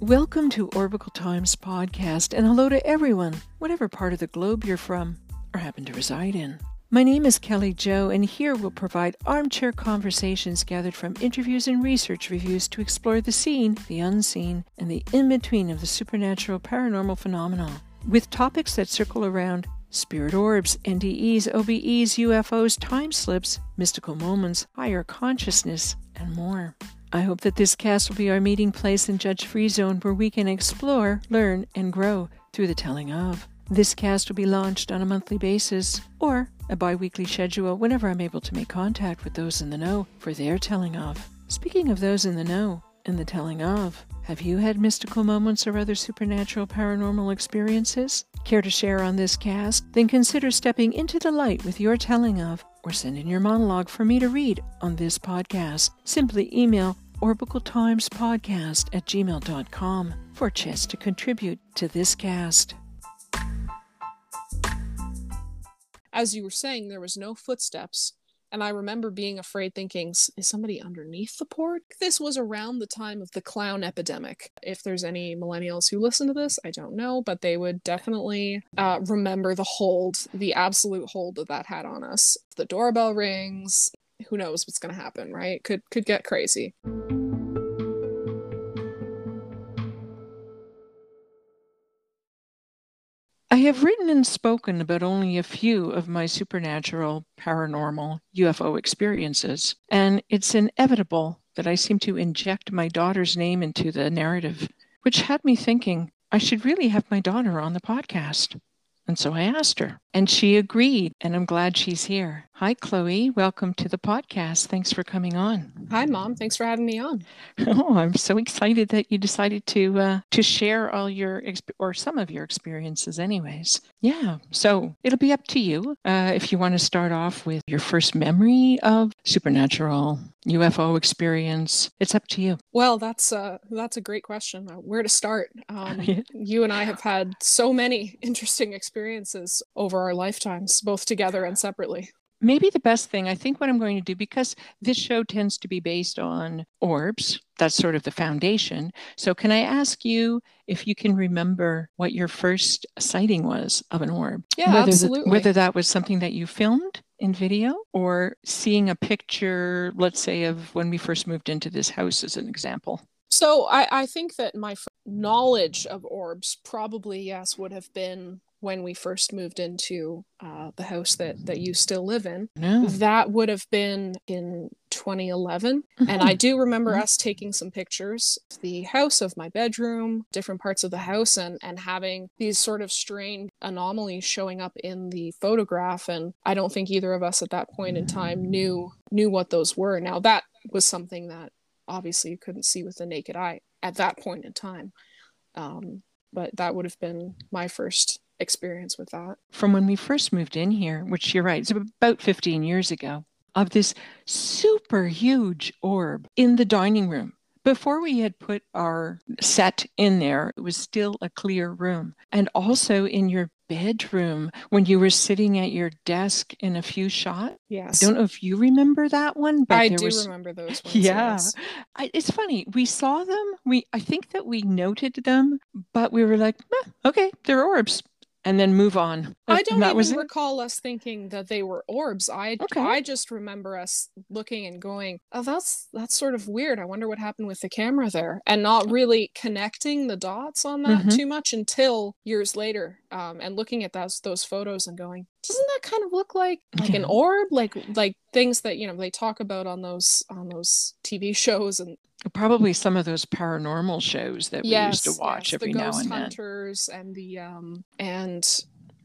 Welcome to Orbicle Times podcast, and hello to everyone, whatever part of the globe you're from or happen to reside in. My name is Kelly Joe, and here we'll provide armchair conversations gathered from interviews and research reviews to explore the seen, the unseen, and the in between of the supernatural paranormal phenomena, with topics that circle around spirit orbs, NDEs, OBEs, UFOs, time slips, mystical moments, higher consciousness, and more. I hope that this cast will be our meeting place and judge free zone where we can explore, learn, and grow through the telling of. This cast will be launched on a monthly basis or a bi weekly schedule whenever I'm able to make contact with those in the know for their telling of. Speaking of those in the know and the telling of, have you had mystical moments or other supernatural paranormal experiences? Care to share on this cast? Then consider stepping into the light with your telling of or send in your monologue for me to read on this podcast. Simply email orbicletimespodcast at gmail.com for chance to contribute to this cast. As you were saying, there was no footsteps. And I remember being afraid, thinking, is somebody underneath the port? This was around the time of the clown epidemic. If there's any millennials who listen to this, I don't know, but they would definitely uh, remember the hold, the absolute hold that that had on us. The doorbell rings. Who knows what's going to happen, right? Could could get crazy. I have written and spoken about only a few of my supernatural, paranormal, UFO experiences, and it's inevitable that I seem to inject my daughter's name into the narrative, which had me thinking I should really have my daughter on the podcast. And so I asked her, and she agreed, and I'm glad she's here. Hi, Chloe. Welcome to the podcast. Thanks for coming on. Hi, Mom. Thanks for having me on. Oh, I'm so excited that you decided to uh, to share all your exp- or some of your experiences, anyways. Yeah. So it'll be up to you uh, if you want to start off with your first memory of supernatural UFO experience. It's up to you. Well, that's uh, that's a great question. Uh, where to start? Um, yeah. You and I have had so many interesting experiences over our lifetimes, both together and separately maybe the best thing, I think what I'm going to do, because this show tends to be based on orbs, that's sort of the foundation. So, can I ask you if you can remember what your first sighting was of an orb? Yeah, whether absolutely. The, whether that was something that you filmed in video or seeing a picture, let's say, of when we first moved into this house, as an example. So, I, I think that my knowledge of orbs probably, yes, would have been when we first moved into uh, the house that that you still live in. That would have been in 2011, mm-hmm. and I do remember mm-hmm. us taking some pictures of the house of my bedroom, different parts of the house, and and having these sort of strange anomalies showing up in the photograph. And I don't think either of us at that point in time knew knew what those were. Now that was something that obviously you couldn't see with the naked eye at that point in time. Um, but that would have been my first experience with that. From when we first moved in here, which you're right, it's about 15 years ago, of this super huge orb in the dining room. Before we had put our set in there, it was still a clear room. And also in your bedroom when you were sitting at your desk in a few shots. Yes. I don't know if you remember that one, but I do was... remember those ones. Yeah. Yes. I, it's funny. We saw them. We I think that we noted them, but we were like, eh, okay, they're orbs and then move on. I don't even recall us thinking that they were orbs. I okay. I just remember us looking and going, "Oh, that's that's sort of weird. I wonder what happened with the camera there," and not really connecting the dots on that mm-hmm. too much until years later, um, and looking at those those photos and going, "Doesn't that kind of look like like an orb? Like like things that you know they talk about on those on those TV shows and Probably some of those paranormal shows that we used to watch yes, every now and then. Hunters and the um and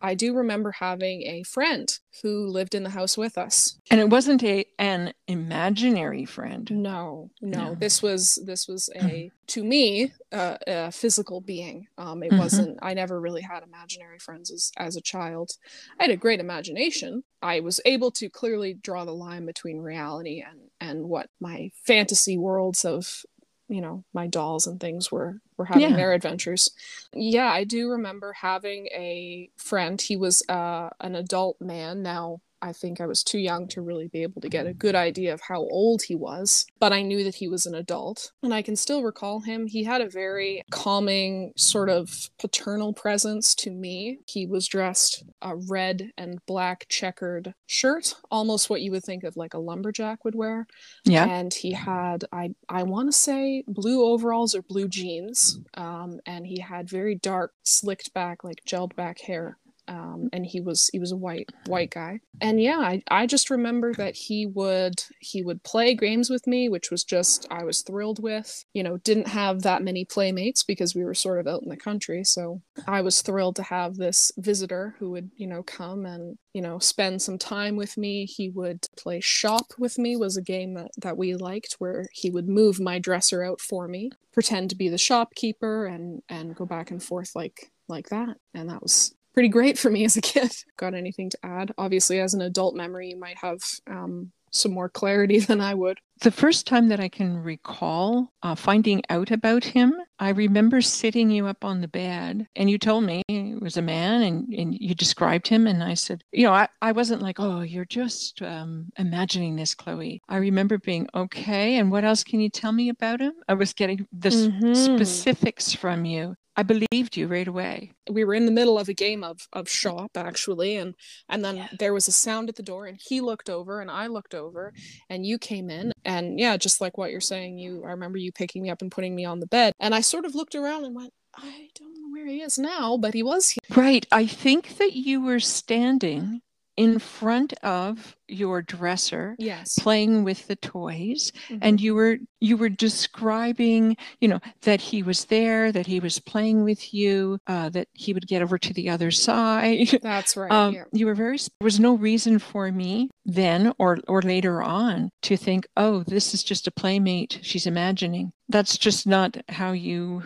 I do remember having a friend who lived in the house with us. And it wasn't a an imaginary friend. No, no. no. This was this was a to me uh, a physical being. Um, it mm-hmm. wasn't. I never really had imaginary friends as as a child. I had a great imagination. I was able to clearly draw the line between reality and and what my fantasy worlds of you know my dolls and things were were having yeah. their adventures. Yeah i do remember having a friend. He was uh, an adult man. Now I think I was too young to really be able to get a good idea of how old he was, but I knew that he was an adult. And I can still recall him. He had a very calming, sort of paternal presence to me. He was dressed a red and black checkered shirt, almost what you would think of like a lumberjack would wear. Yeah. And he had, I, I want to say, blue overalls or blue jeans. Um, and he had very dark, slicked back, like gelled back hair um, and he was he was a white white guy. And yeah I, I just remember that he would he would play games with me which was just i was thrilled with. You know didn't have that many playmates because we were sort of out in the country. So i was thrilled to have this visitor who would you know come and you know spend some time with me. He would play shop with me was a game that, that we liked where he would move my dresser out for me pretend to be the shopkeeper and and go back and forth like like that. And that was pretty great for me as a kid. Got anything to add? Obviously, as an adult memory, you might have um, some more clarity than I would. The first time that I can recall uh, finding out about him, I remember sitting you up on the bed and you told me it was a man and, and you described him. And I said, you know, I, I wasn't like, oh, you're just um, imagining this, Chloe. I remember being, okay. And what else can you tell me about him? I was getting the mm-hmm. specifics from you. I believed you right away. We were in the middle of a game of of shop actually, and and then yeah. there was a sound at the door, and he looked over, and I looked over, and you came in, and yeah, just like what you're saying, you I remember you picking me up and putting me on the bed, and I sort of looked around and went, I don't know where he is now, but he was here. Right. I think that you were standing in front of your dresser yes playing with the toys mm-hmm. and you were you were describing you know that he was there that he was playing with you uh, that he would get over to the other side that's right um, yeah. you were very there was no reason for me then or or later on to think oh this is just a playmate she's imagining that's just not how you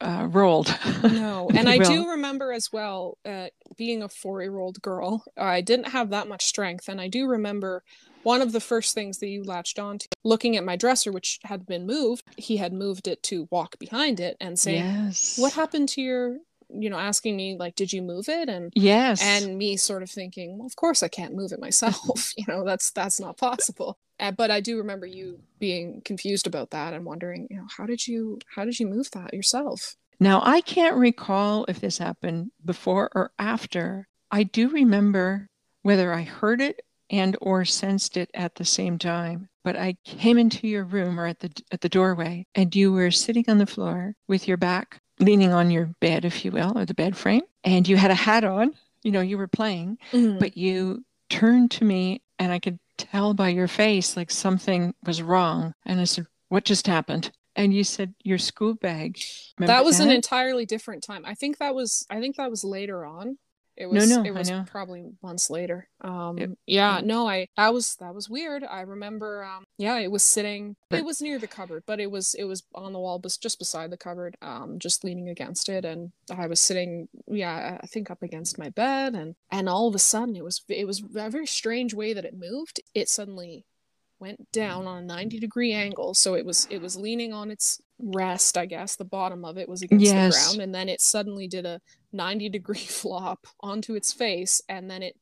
uh, rolled. no, and I do remember as well, uh, being a four-year-old girl, I didn't have that much strength, and I do remember one of the first things that you latched on to, looking at my dresser, which had been moved. He had moved it to walk behind it and saying, yes. "What happened to your?" You know, asking me like, "Did you move it?" And yes, and me sort of thinking, well, "Of course I can't move it myself. you know, that's that's not possible." Uh, but I do remember you being confused about that and wondering, you know, how did you how did you move that yourself? Now I can't recall if this happened before or after. I do remember whether I heard it and or sensed it at the same time. But I came into your room or at the at the doorway and you were sitting on the floor with your back leaning on your bed, if you will, or the bed frame, and you had a hat on. You know, you were playing, mm-hmm. but you turned to me and I could tell by your face like something was wrong. And I said, What just happened? And you said your school bag. Remember that was that? an entirely different time. I think that was I think that was later on. It was no, no, it was probably months later. Um yep. yeah, no, I that was that was weird. I remember um yeah, it was sitting but, it was near the cupboard, but it was it was on the wall but just beside the cupboard, um just leaning against it and I was sitting yeah, I think up against my bed and and all of a sudden it was it was a very strange way that it moved. It suddenly went down on a 90 degree angle so it was it was leaning on its rest i guess the bottom of it was against yes. the ground and then it suddenly did a 90 degree flop onto its face and then it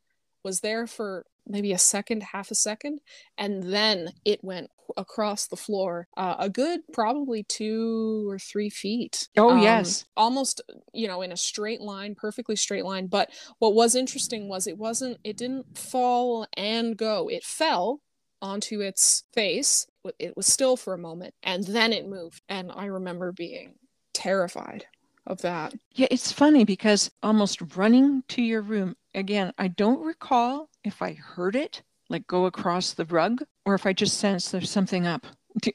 was there for maybe a second half a second and then it went across the floor uh, a good probably two or three feet. Oh um, yes. almost you know in a straight line perfectly straight line but what was interesting was it wasn't it didn't fall and go. It fell onto its face. It was still for a moment and then it moved. And I remember being terrified of that. Yeah, it's funny because almost running to your room, again, I don't recall if I heard it like go across the rug or if I just sensed there's something up.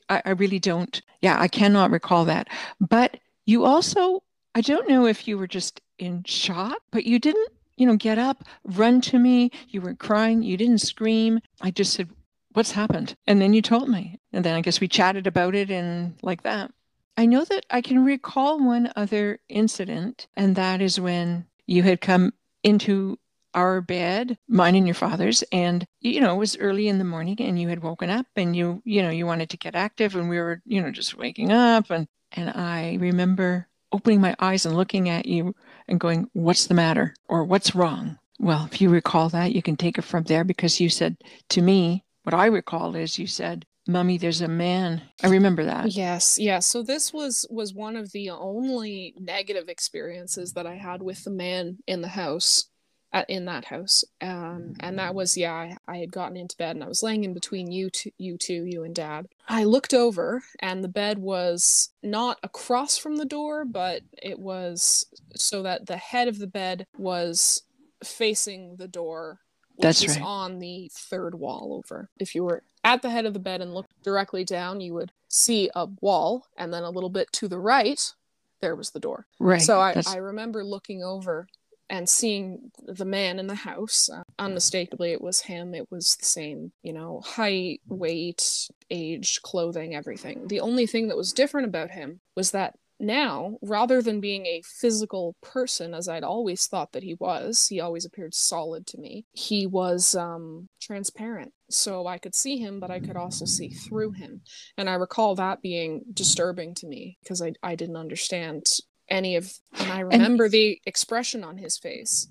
I, I really don't. Yeah, I cannot recall that. But you also, I don't know if you were just in shock, but you didn't you know, get up, run to me. You weren't crying. You didn't scream. I just said, what's happened? And then you told me. And then I guess we chatted about it and like that. I know that I can recall one other incident, and that is when you had come into our bed, mine and your father's, and you know, it was early in the morning and you had woken up and you, you know, you wanted to get active and we were, you know, just waking up and and I remember opening my eyes and looking at you and going, What's the matter? or What's wrong? Well, if you recall that, you can take it from there because you said to me, what I recall is you said, Mummy, there's a man. I remember that. Yes, yes. So this was was one of the only negative experiences that I had with the man in the house at, in that house. Um, and that was, yeah, I, I had gotten into bed and I was laying in between you two, you two, you and dad. I looked over and the bed was not across from the door, but it was so that the head of the bed was facing the door which That's is right. on the third wall over. If you were at the head of the bed and looked directly down, you would see a wall, and then a little bit to the right, there was the door. Right. So I, That's- I remember looking over and seeing the man in the house. Uh, unmistakably, it was him. It was the same, you know, height, weight, age, clothing, everything. The only thing that was different about him was that now, rather than being a physical person, as I'd always thought that he was, he always appeared solid to me, he was um, transparent. So I could see him, but I could also see through him. And I recall that being disturbing to me because I, I didn't understand any of and I remember the expression on his face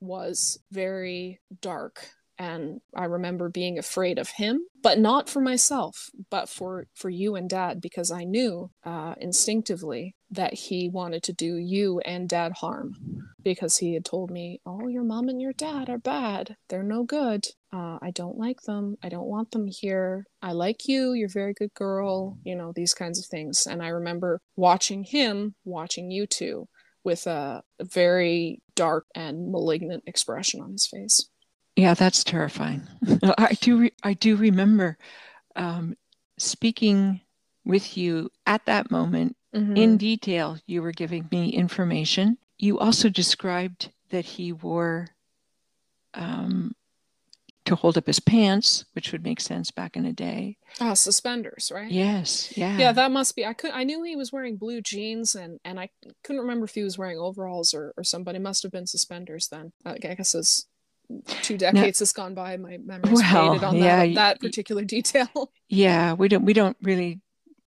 was very dark and I remember being afraid of him, but not for myself, but for for you and dad because I knew uh, instinctively that he wanted to do you and dad harm because he had told me, "Oh, your mom and your dad are bad. They're no good. Uh, I don't like them. I don't want them here. I like you. You're a very good girl. You know these kinds of things." And I remember watching him, watching you two, with a very dark and malignant expression on his face. Yeah, that's terrifying. I do. Re- I do remember um, speaking with you at that moment Mm-hmm. in detail. You were giving me information. You also described that he wore um, to hold up his pants, which would make sense back in the day. Ah, suspenders, right? Yes. Yeah. Yeah, that must be. I could. I knew he was wearing blue jeans, and and I couldn't remember if he was wearing overalls or or somebody must have been suspenders. Then I guess as two decades has gone by, my memory's Well, faded on yeah, that that particular detail. yeah. We don't. We don't really.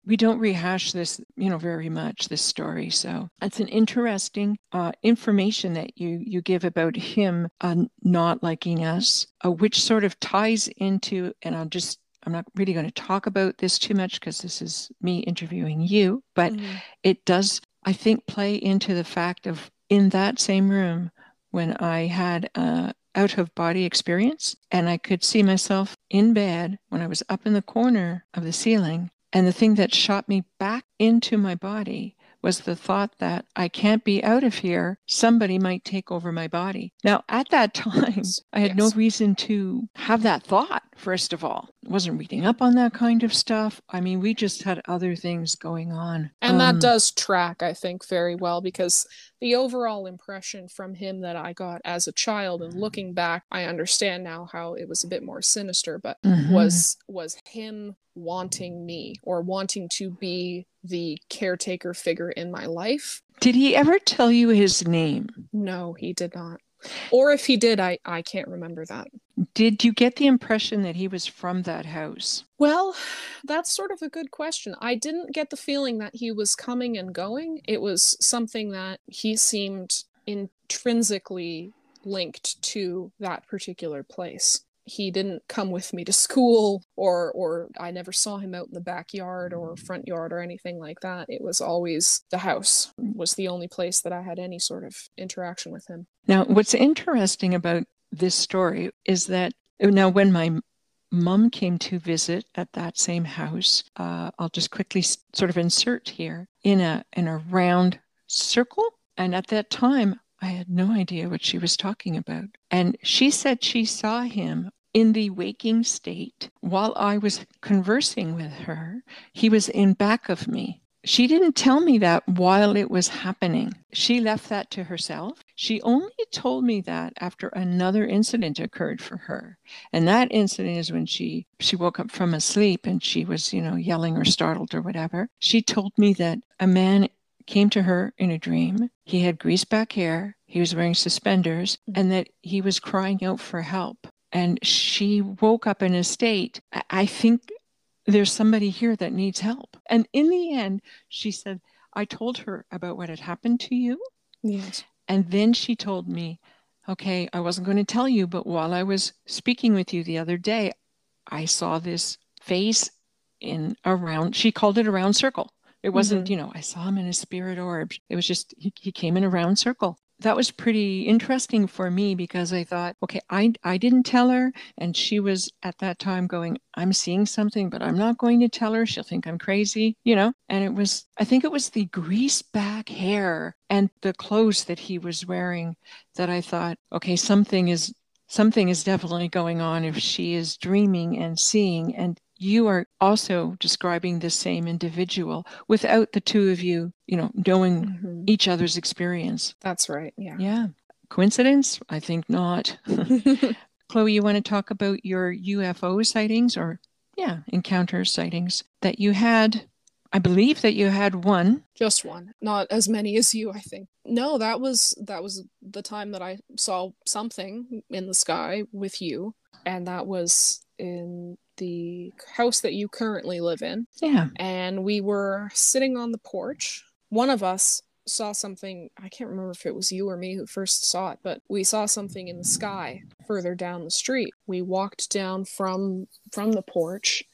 We don't rehash this, you know, very much. This story. So it's an interesting uh, information that you you give about him uh, not liking us, uh, which sort of ties into. And I'll just. I'm not really going to talk about this too much because this is me interviewing you, but Mhm. it does, I think, play into the fact of in that same room when I had a out of body experience and I could see myself in bed when I was up in the corner of the ceiling. And the thing that shot me back into my body was the thought that I can't be out of here. Somebody might take over my body. Now, at that time, I had no reason to have that thought, first of all. I wasn't reading up on that kind of stuff. I mean, we just had other things going on. And that Um, does track, I think, very well because the overall impression from him that I got as a child and looking back, I understand now how it was a bit more sinister, but mhm. was was him wanting me or wanting to be the caretaker figure in my life. Did he ever tell you his name? No, he did not. Or if he did, I I can't remember that. Did you get the impression that he was from that house? Well, that's sort of a good question. I didn't get the feeling that he was coming and going. It was something that he seemed intrinsically linked to that particular place. He didn't come with me to school or or I never saw him out in the backyard or front yard or anything like that. It was always the house was the only place that I had any sort of interaction with him. Now, what's interesting about this story is that now, when my mom came to visit at that same house, uh, I'll just quickly sort of insert here in a in a round circle, and at that time, I had no idea what she was talking about, and she said she saw him. In the waking state, while I was conversing with her, he was in back of me. She didn't tell me that while it was happening. She left that to herself. She only told me that after another incident occurred for her. And that incident is when she she woke up from a sleep and she was, you know, yelling or startled or whatever. She told me that a man came to her in a dream. He had greased back hair, he was wearing suspenders, and that he was crying out for help. And she woke up in a state, I- think there's somebody here that needs help. And in the end, she said, I told her about what had happened to you. Yes. And then she told me, okay, I wasn't going to tell you, but while I was speaking with you the other day, I saw this face in a round, she called it a round circle. It wasn't, mm-hmm. you know, I saw him in a spirit orb. It was just, he, he came in a round circle that was pretty interesting for me because I thought, okay, I I didn't tell her, and she was at that time going, I'm seeing something, but I'm not going to tell her. She'll think I'm crazy, you know. And it was, I think it was the grease back hair and the clothes that he was wearing that I thought, okay, something is something is definitely going on if she is dreaming and seeing and you are also describing the same individual without the two of you, you know, knowing mm-hmm. each other's experience. That's right. Yeah. Yeah. Coincidence? I think not. Chloe, you want to talk about your UFO sightings or, yeah, encounter sightings that you had? I believe that you had one. Just one. Not as many as you, I think. No, that was that was the time that I saw something in the sky with you and that was in the house that you currently live in. Yeah. And we were sitting on the porch. One of us saw something, I can't remember if it was you or me who first saw it, but we saw something in the sky further down the street. We walked down from from the porch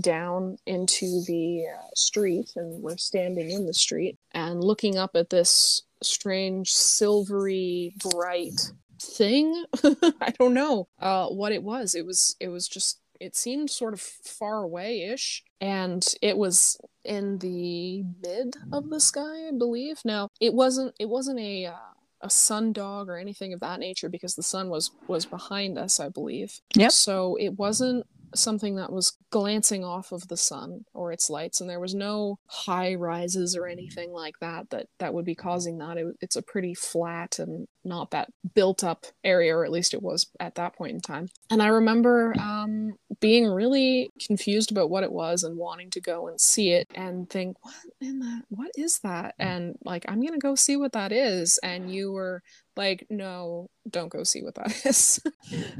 down into the uh, street and we're standing in the street and looking up at this strange silvery bright thing i don't know uh, what it was it was it was just it seemed sort of far away ish and it was in the mid of the sky i believe. Now it wasn't it wasn't a uh, a sun dog or anything of that nature because the sun was was behind us i believe. Yeah so it wasn't something that was glancing off of the sun or its lights and there was no high rises or anything like that that that would be causing that. It, it's a pretty flat and not that built up area or at least it was at that point in time. And i remember um, being really confused about what it was and wanting to go and see it and think what in that what is that? And like i'm gonna go see what that is. And you were like no don't go see what that is.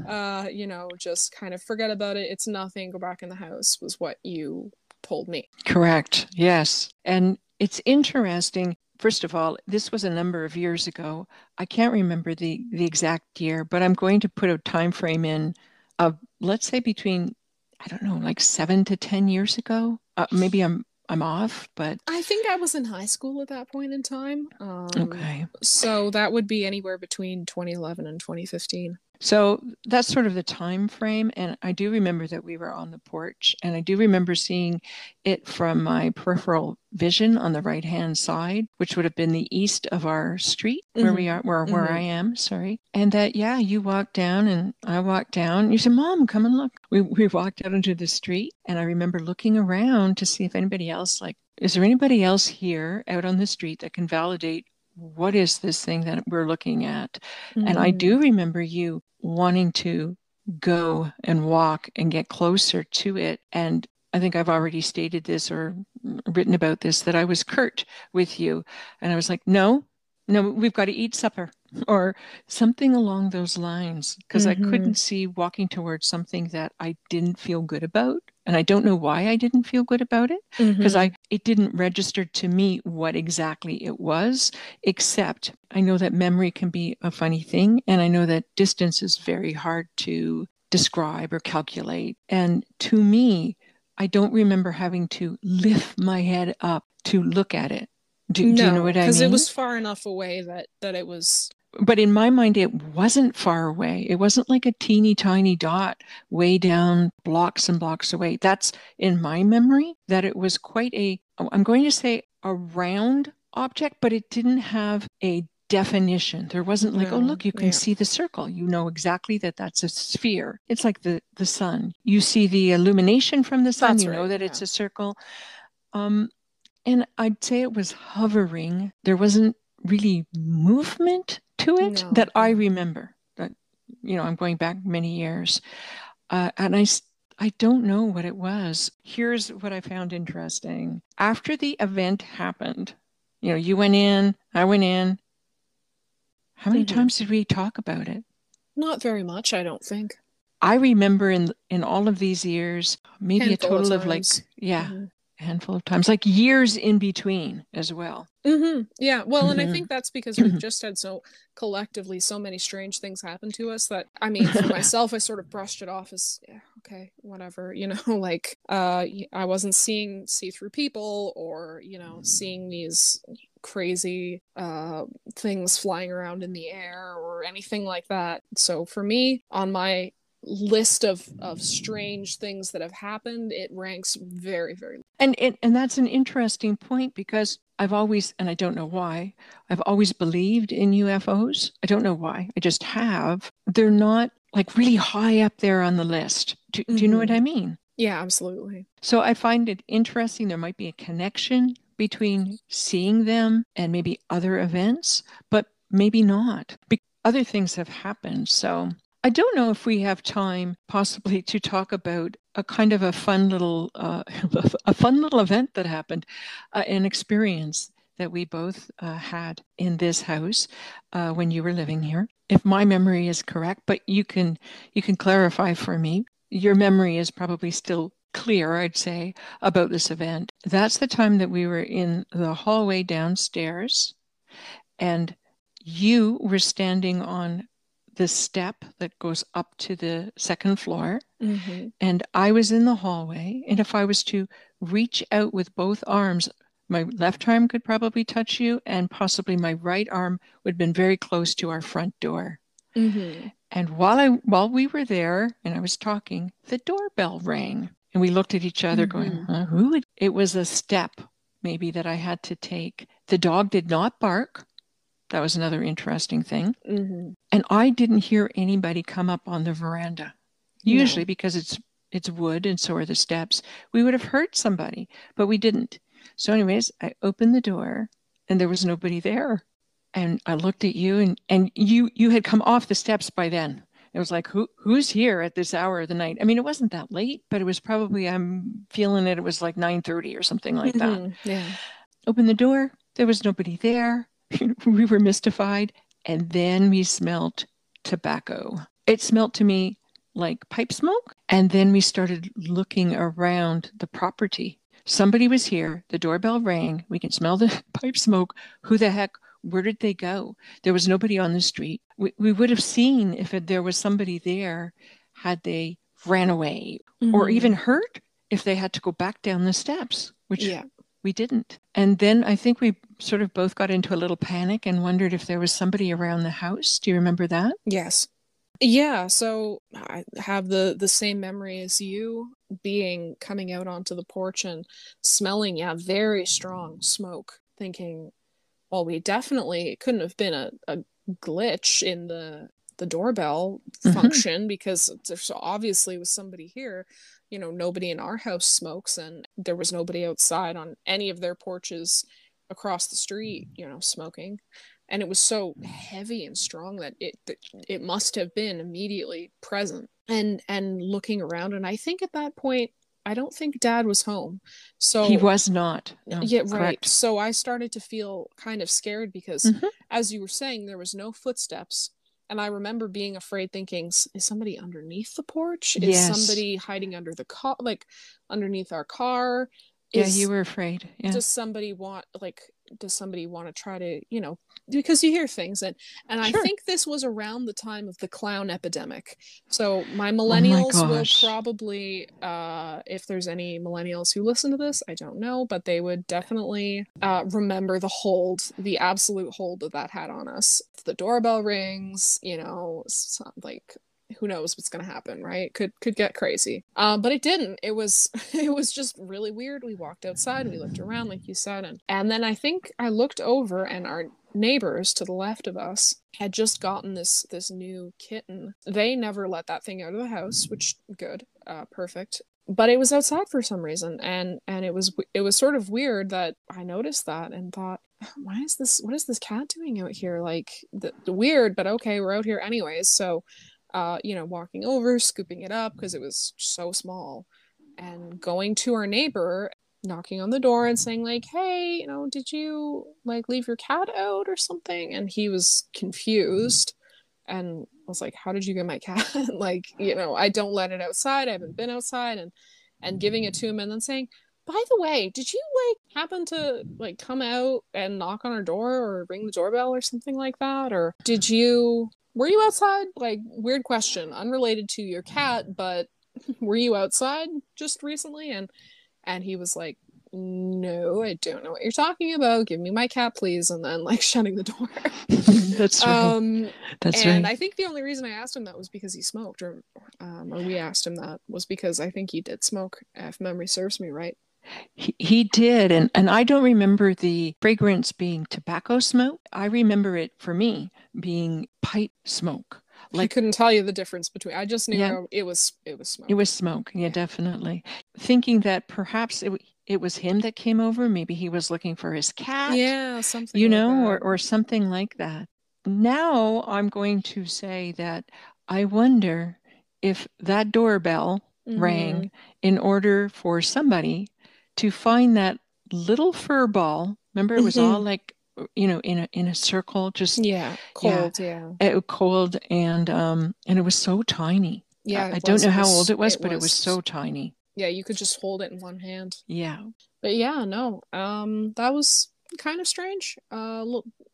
Uh you know just kind of forget about it. It's nothing. Go back in the house was what you told me. Correct. Yes. And it's interesting. First of all this was a number of years ago. I can't remember the the exact year but i'm going to put a time frame in of let's say between i don't know like 7 to 10 years ago uh, maybe i'm I'm off, but I think I was in high school at that point in time. Um, okay. So that would be anywhere between 2011 and 2015. So that's sort of the time frame. And I do remember that we were on the porch, and I do remember seeing it from my peripheral vision on the right hand side, which would have been the east of our street where mm-hmm. we are, where, where mm-hmm. I am. Sorry. And that, yeah, you walked down and I walked down. You said, Mom, come and look. We, we walked out into the street, and I remember looking around to see if anybody else, like, is there anybody else here out on the street that can validate what is this thing that we're looking at? Mm-hmm. And I do mm-hmm. remember you wanting to go and walk and get closer to it. And I think I've already stated this or written about this that I was curt with you. And I was like, no, no, we've got to eat supper or something along those lines because mm-hmm. I couldn't see walking towards something that I didn't feel good about and I don't know why I didn't feel good about it because mm-hmm. I it didn't register to me what exactly it was except I know that memory can be a funny thing and I know that distance is very hard to describe or calculate and to me I don't remember having to lift my head up to look at it. Do, no, do you know what I mean? Because it was far enough away that that it was but in my mind it wasn't far away. It wasn't like a teeny tiny dot way down blocks and blocks away. That's in my memory that it was quite a i'm going to say a round object but it didn't have a definition. There wasn't like no, oh look you can yeah. see the circle. You know exactly that that's a sphere. It's like the the sun. You see the illumination from the sun. That's you right, know that yeah. it's a circle. Um and i'd say it was hovering. There wasn't really movement to it no. that I remember. That you know, I'm going back many years, uh, and I I don't know what it was. Here's what I found interesting. After the event happened, you know, you went in, I went in. How many mm-hmm. times did we talk about it? Not very much, I don't think. I remember in in all of these years, maybe Handful a total of, of, like yeah, mm-hmm. Handful of times, like years in between as well. Mm-hmm. Yeah. Well, and I Mhm. think that's because we've just had so collectively so many strange things happen to us that I mean, for myself, I sort of brushed it off as yeah, okay, whatever. You know, like uh, y- I wasn't seeing see-through people or you know seeing these crazy uh things flying around in the air or anything like that. So for me, on my list of of strange things that have happened, it ranks very very. And, and and that's an interesting point because I've always, and I don't know why, I've always believed in UFOs. I don't know why. I just have. They're not like really high up there on the list. Do, do you know what Mhm. I mean? Yeah, absolutely. So I find it interesting. There might be a connection between seeing them and maybe other events, but maybe not. Be- other things have happened. So I don't know if we have time possibly to talk about a kind of a fun little uh, a fun little event that happened, uh, an experience that we both uh, had in this house uh, when you were living here. If my memory is correct, but you can you can clarify for me. Your memory is probably still clear, I'd say, about this event. That's the time that we were in the hallway downstairs, and you were standing on the step that goes up to the second floor, Mm-hmm. and I was in the hallway. And if I was to reach out with both arms, my left arm could probably touch you, and possibly my right arm would have been very close to our front door. Mm-hmm. And while I while we were there and I was talking, the doorbell rang. And we looked at each other going, Mhm. huh, who would it was a step maybe that I had to take. The dog did not bark. That was another interesting thing. Mm-hmm. And I didn't hear anybody come up on the veranda. No. Usually because it's it's wood and so are the steps, we would have heard somebody, but we didn't. So anyways, I opened the door and there was nobody there. And I looked at you and and you you had come off the steps by then. It was like who who's here at this hour of the night? I mean, it wasn't that late, but it was probably I'm feeling it it was like 9:30 or something like that Mhm. Yeah. Open the door. There was nobody there. we were mystified. And then we smelt tobacco. It smelt to me like pipe smoke. And then we started looking around the property. Somebody was here. The doorbell rang. We can smell the pipe smoke. Who the heck? Where did they go? There was nobody on the street. We, we would have seen if it, there was somebody there had they ran away or Mhm. even hurt if they had to go back down the steps, which yeah. We didn't. And then I think we sort of both got into a little panic and wondered if there was somebody around the house. Do you remember that? Yes. Yeah, so I have the the same memory as you being coming out onto the porch and smelling yeah, very strong smoke, thinking, well, we definitely it couldn't have been a, a glitch in the the doorbell Mhm. function because there's obviously was somebody here. You know, nobody in our house smokes and there was nobody outside on any of their porches across the street, you know, smoking and it was so heavy and strong that it that it must have been immediately present and and looking around and i think at that point i don't think dad was home so he was not. No, yeah right correct. so i started to feel kind of scared because Mhm. as you were saying there was no footsteps and i remember being afraid thinking is somebody underneath the porch is Yes. somebody hiding under the car like underneath our car Yeah, Is- you were afraid. Yeah. does somebody want like does somebody want to try to you know because you hear things and and i think this was around the time of the clown epidemic. So my millennials will Oh gosh. probably uh if there's any millennials who listen to this i don't know but they would definitely uh remember the hold the absolute hold that that had on us. The doorbell rings you know like who knows what's going to happen right? Could could get crazy. Um but it didn't. It was it was just really weird. We walked outside and we looked around like you said and and then i think i looked over and our neighbors to the left of us had just gotten this this new kitten. They never let that thing out of the house which good uh perfect. But it was outside for some reason and and it was it was sort of weird that i noticed that and thought why is this what is this cat doing out here? Like the, the weird but okay we're out here anyways. So uh you know walking over scooping it up because it was so small and going to our neighbor knocking on the door and saying like hey you know did you like leave your cat out or something and he was confused and was like how did you get my cat like you know i don't let it outside i haven't been outside and and giving it to him and then saying by the way, did you like happen to like come out and knock on our door or ring the doorbell or something like that? Or did you were you outside? Like weird question, unrelated to your cat, but were you outside just recently? And and he was like, no, I don't know what you're talking about. Give me my cat, please. And then like shutting the door. That's right. Um, That's and right. I think the only reason I asked him that was because he smoked, or um, or we asked him that was because I think he did smoke, if memory serves me right. He, he did, and, and I don't remember the fragrance being tobacco smoke. I remember it for me being pipe smoke. Like, I couldn't tell you the difference between. I just knew Yeah. it was it was smoke. it was smoke, yeah, definitely. Thinking that perhaps it, it was him that came over. Maybe he was looking for his cat. yeah, something you like know, or, that. or something like that. Now I'm going to say that I wonder if that doorbell Mhm. rang in order for somebody to find that little fur ball. Remember, it was all like, you know, in a in a circle, just Yeah, cold. Yeah, uh, cold, and um, and it was so tiny. yeah. I, I don't know how old it was, it but it was so tiny. Yeah, you could just hold it in one hand. Yeah, But yeah, no. Um, that was kind of strange. Uh,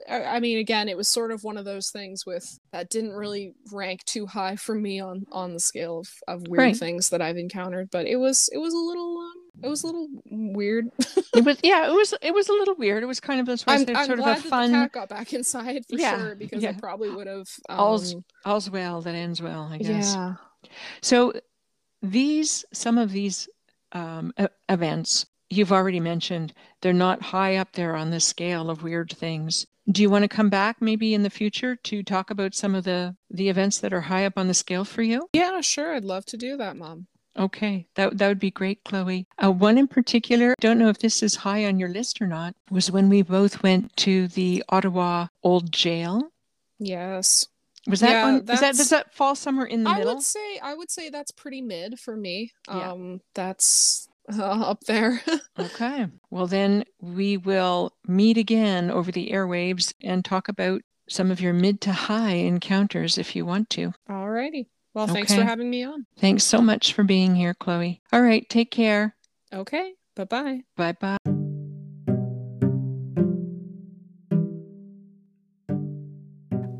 I mean, again, it was sort of one of those things with that didn't really rank too high for me on on the scale of, of weird Right. things that I've encountered. But it was it was a little um, it was a little weird. it was. Yeah, it was. It was a little weird. It was kind of this was I'm, I'm sort glad of a that fun. the cat got back inside for Yeah, sure because yeah. I probably would have. All's Um, all's well that ends well. I guess. yeah. So these some of these um, events you've already mentioned they're not high up there on the scale of weird things. Do you want to come back maybe in the future to talk about some of the the events that are high up on the scale for you? Yeah, sure. I'd love to do that, Mom. Okay, that that would be great, Chloe. Uh, one in particular, don't know if this is high on your list or not, was when we both went to the Ottawa Old Jail. Yes. Was that Yeah, one? Is that does that fall somewhere in the I middle? would say I would say that's pretty mid for me. Yeah. Um, that's uh, up there. Okay. Well, then we will meet again over the airwaves and talk about some of your mid to high encounters if you want to. Alrighty. Well, thanks for having me on. Thanks so much for being here, Chloe. All right. Take care. Okay. Bye bye. Bye bye.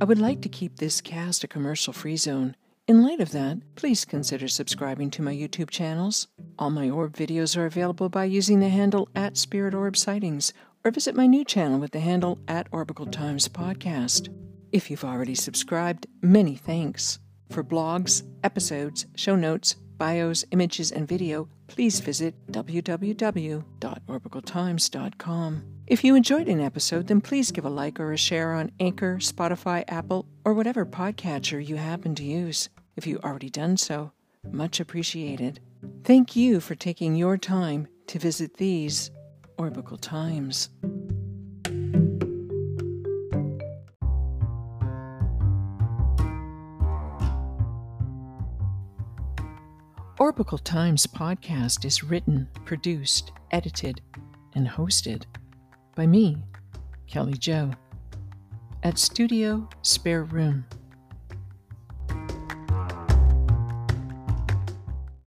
I would like to keep this cast a commercial free zone. In light of that, please consider subscribing to my YouTube channels. All my orb videos are available by using the handle at Spirit Orb Sightings or visit my new channel with the handle at Orbicle Times Podcast. If you've already subscribed, many thanks. For blogs, episodes, show notes, bios, images, and video, please visit www.orbicletimes.com. If you enjoyed an episode, then please give a like or a share on Anchor, Spotify, Apple, or whatever podcatcher you happen to use. If you've already done so, much appreciated. Thank you for taking your time to visit these Orbicle Times. Orbicle Times podcast is written, produced, edited, and hosted by me, Kelly Joe, at Studio Spare Room.